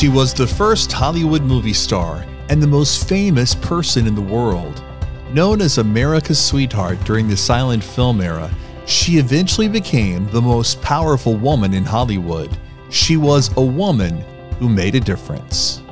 She was the first Hollywood movie star and the most famous person in the world. Known as America's sweetheart during the silent film era, she eventually became the most powerful woman in Hollywood. She was a woman who made a difference.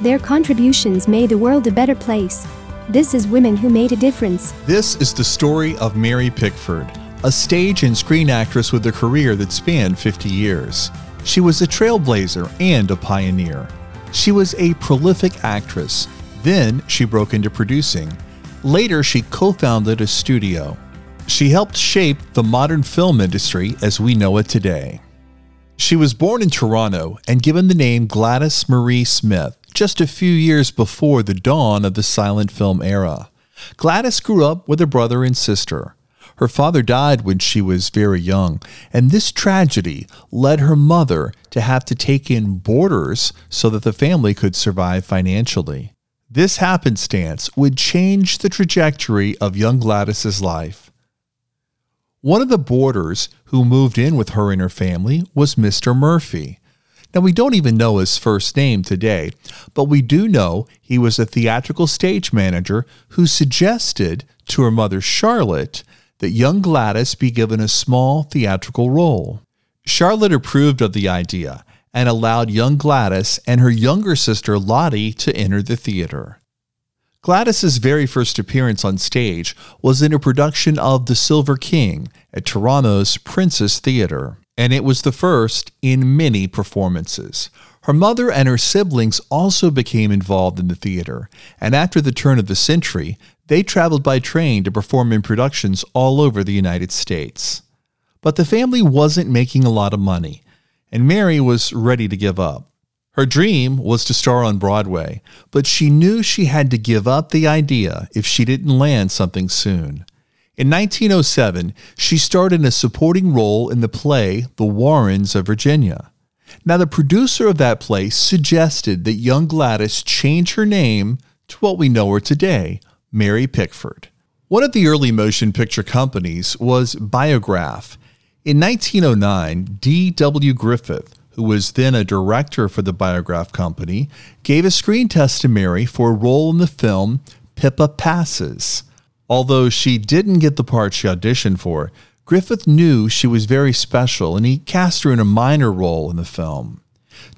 Their contributions made the world a better place. This is Women Who Made a Difference. This is the story of Mary Pickford, a stage and screen actress with a career that spanned 50 years. She was a trailblazer and a pioneer. She was a prolific actress. Then she broke into producing. Later, she co founded a studio. She helped shape the modern film industry as we know it today. She was born in Toronto and given the name Gladys Marie Smith just a few years before the dawn of the silent film era. Gladys grew up with a brother and sister. Her father died when she was very young, and this tragedy led her mother to have to take in boarders so that the family could survive financially. This happenstance would change the trajectory of young Gladys's life. One of the boarders who moved in with her and her family was Mr. Murphy. Now, we don't even know his first name today, but we do know he was a theatrical stage manager who suggested to her mother, Charlotte, that young Gladys be given a small theatrical role. Charlotte approved of the idea and allowed young Gladys and her younger sister Lottie to enter the theater. Gladys's very first appearance on stage was in a production of The Silver King at Toronto's Princess Theatre, and it was the first in many performances. Her mother and her siblings also became involved in the theater, and after the turn of the century, they traveled by train to perform in productions all over the United States. But the family wasn't making a lot of money, and Mary was ready to give up. Her dream was to star on Broadway, but she knew she had to give up the idea if she didn't land something soon. In 1907, she starred in a supporting role in the play The Warrens of Virginia. Now, the producer of that play suggested that young Gladys change her name to what we know her today, Mary Pickford. One of the early motion picture companies was Biograph. In 1909, D.W. Griffith, who was then a director for the Biograph Company, gave a screen test to Mary for a role in the film Pippa Passes. Although she didn't get the part she auditioned for, Griffith knew she was very special and he cast her in a minor role in the film.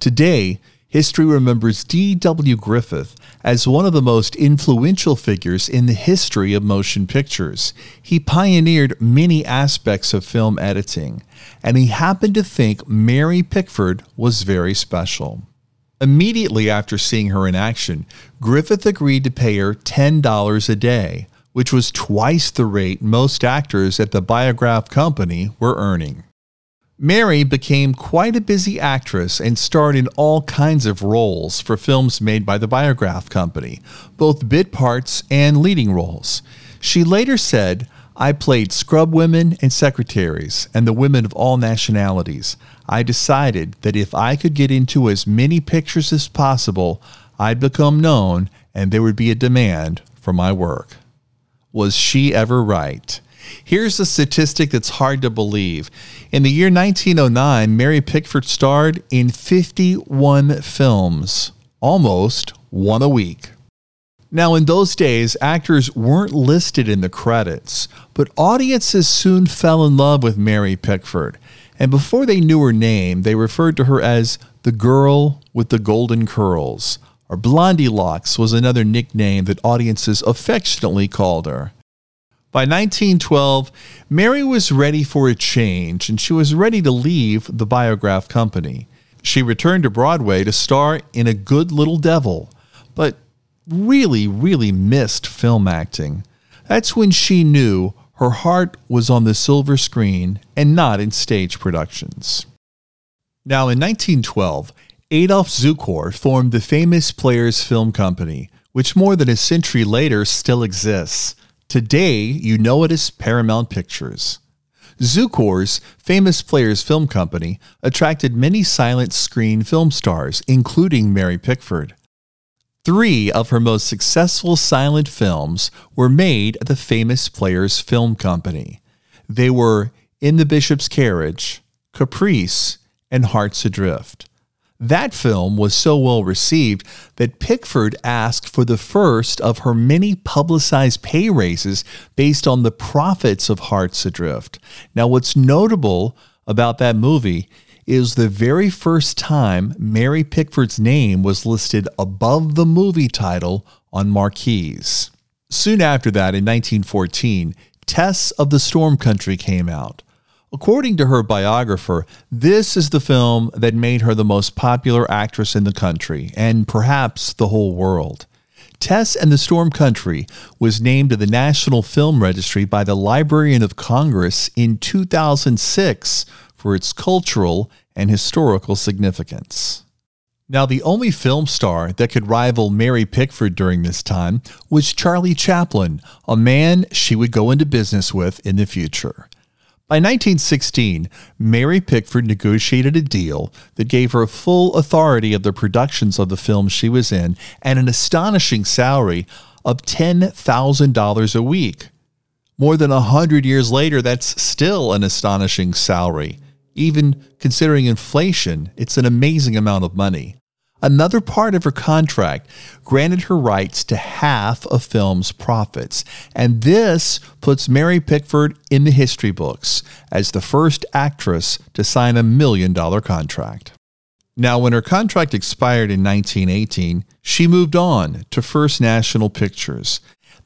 Today, history remembers D.W. Griffith as one of the most influential figures in the history of motion pictures. He pioneered many aspects of film editing, and he happened to think Mary Pickford was very special. Immediately after seeing her in action, Griffith agreed to pay her $10 a day, which was twice the rate most actors at the Biograph Company were earning. Mary became quite a busy actress and starred in all kinds of roles for films made by the Biograph Company, both bit parts and leading roles. She later said, I played scrub women and secretaries and the women of all nationalities. I decided that if I could get into as many pictures as possible, I'd become known and there would be a demand for my work. Was she ever right? Here's a statistic that's hard to believe. In the year 1909, Mary Pickford starred in 51 films, almost one a week. Now, in those days, actors weren't listed in the credits, but audiences soon fell in love with Mary Pickford. And before they knew her name, they referred to her as the girl with the golden curls, or Blondie Locks was another nickname that audiences affectionately called her. By 1912, Mary was ready for a change and she was ready to leave the Biograph Company. She returned to Broadway to star in A Good Little Devil, but really, really missed film acting. That's when she knew her heart was on the silver screen and not in stage productions. Now, in 1912, Adolf Zukor formed the famous Players Film Company, which more than a century later still exists. Today, you know it as Paramount Pictures. Zukor's famous Players Film Company attracted many silent screen film stars, including Mary Pickford. Three of her most successful silent films were made at the famous Players Film Company. They were In the Bishop's Carriage, Caprice, and Hearts Adrift. That film was so well received that Pickford asked for the first of her many publicized pay raises based on the profits of Hearts Adrift. Now, what's notable about that movie is the very first time Mary Pickford's name was listed above the movie title on marquees. Soon after that, in 1914, Tess of the Storm Country came out. According to her biographer, this is the film that made her the most popular actress in the country and perhaps the whole world. Tess of the Storm Country was named to the National Film Registry by the Librarian of Congress in 2006 for its cultural and historical significance. Now, the only film star that could rival Mary Pickford during this time was Charlie Chaplin, a man she would go into business with in the future. By 1916, Mary Pickford negotiated a deal that gave her full authority of the productions of the films she was in and an astonishing salary of $10,000 a week. More than a hundred years later, that's still an astonishing salary. Even considering inflation, it's an amazing amount of money. Another part of her contract granted her rights to half of film's profits, and this puts Mary Pickford in the history books as the first actress to sign a million dollar contract. Now, when her contract expired in 1918, she moved on to First National Pictures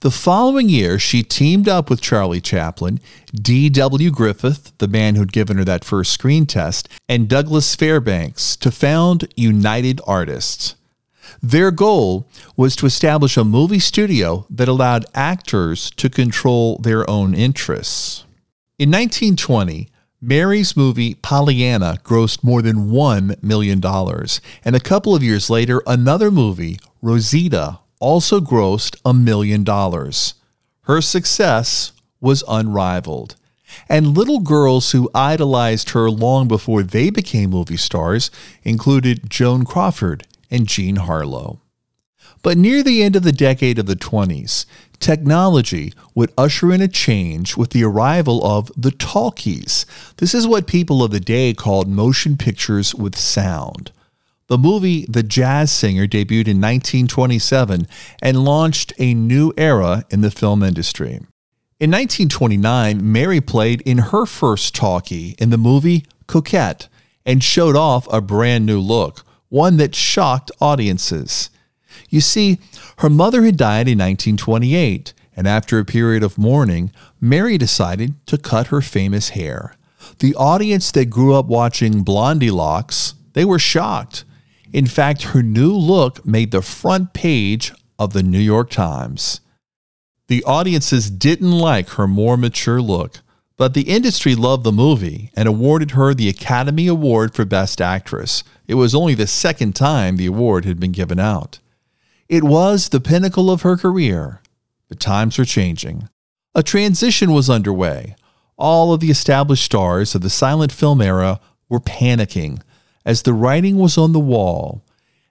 the following year, she teamed up with Charlie Chaplin, D.W. Griffith, the man who'd given her that first screen test, and Douglas Fairbanks to found United Artists. Their goal was to establish a movie studio that allowed actors to control their own interests. In 1920, Mary's movie Pollyanna grossed more than $1 million, and a couple of years later, another movie, Rosita, also grossed a million dollars. Her success was unrivaled. And little girls who idolized her long before they became movie stars included Joan Crawford and Jean Harlow. But near the end of the decade of the 20s, technology would usher in a change with the arrival of the talkies. This is what people of the day called motion pictures with sound. The movie The Jazz Singer debuted in 1927 and launched a new era in the film industry. In 1929, Mary played in her first talkie in the movie Coquette and showed off a brand new look, one that shocked audiences. You see, her mother had died in 1928, and after a period of mourning, Mary decided to cut her famous hair. The audience that grew up watching Blondie Locks, they were shocked. In fact, her new look made the front page of the New York Times. The audiences didn't like her more mature look, but the industry loved the movie and awarded her the Academy Award for Best Actress. It was only the second time the award had been given out. It was the pinnacle of her career, but times were changing. A transition was underway. All of the established stars of the silent film era were panicking as the writing was on the wall.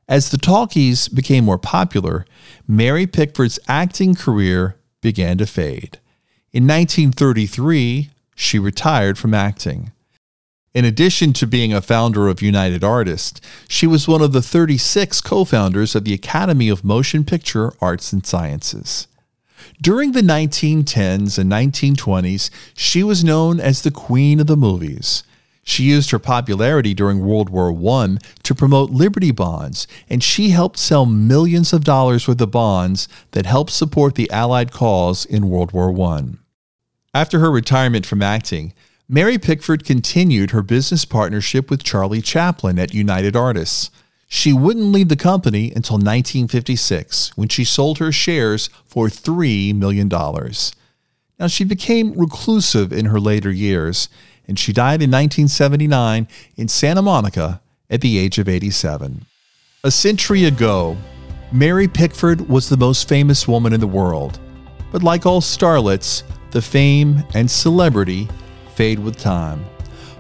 As the talkies became more popular, Mary Pickford's acting career began to fade. In 1933, she retired from acting. In addition to being a founder of United Artists, she was one of the 36 co founders of the Academy of Motion Picture Arts and Sciences. During the 1910s and 1920s, she was known as the Queen of the Movies. She used her popularity during World War I to promote Liberty bonds, and she helped sell millions of dollars worth of bonds that helped support the Allied cause in World War I. After her retirement from acting, Mary Pickford continued her business partnership with Charlie Chaplin at United Artists. She wouldn't leave the company until 1956, when she sold her shares for $3 million. Now, she became reclusive in her later years and she died in 1979 in Santa Monica at the age of 87. A century ago, Mary Pickford was the most famous woman in the world. But like all starlets, the fame and celebrity fade with time.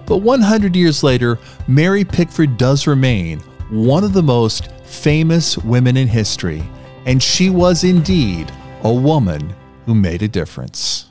But 100 years later, Mary Pickford does remain one of the most famous women in history, and she was indeed a woman who made a difference.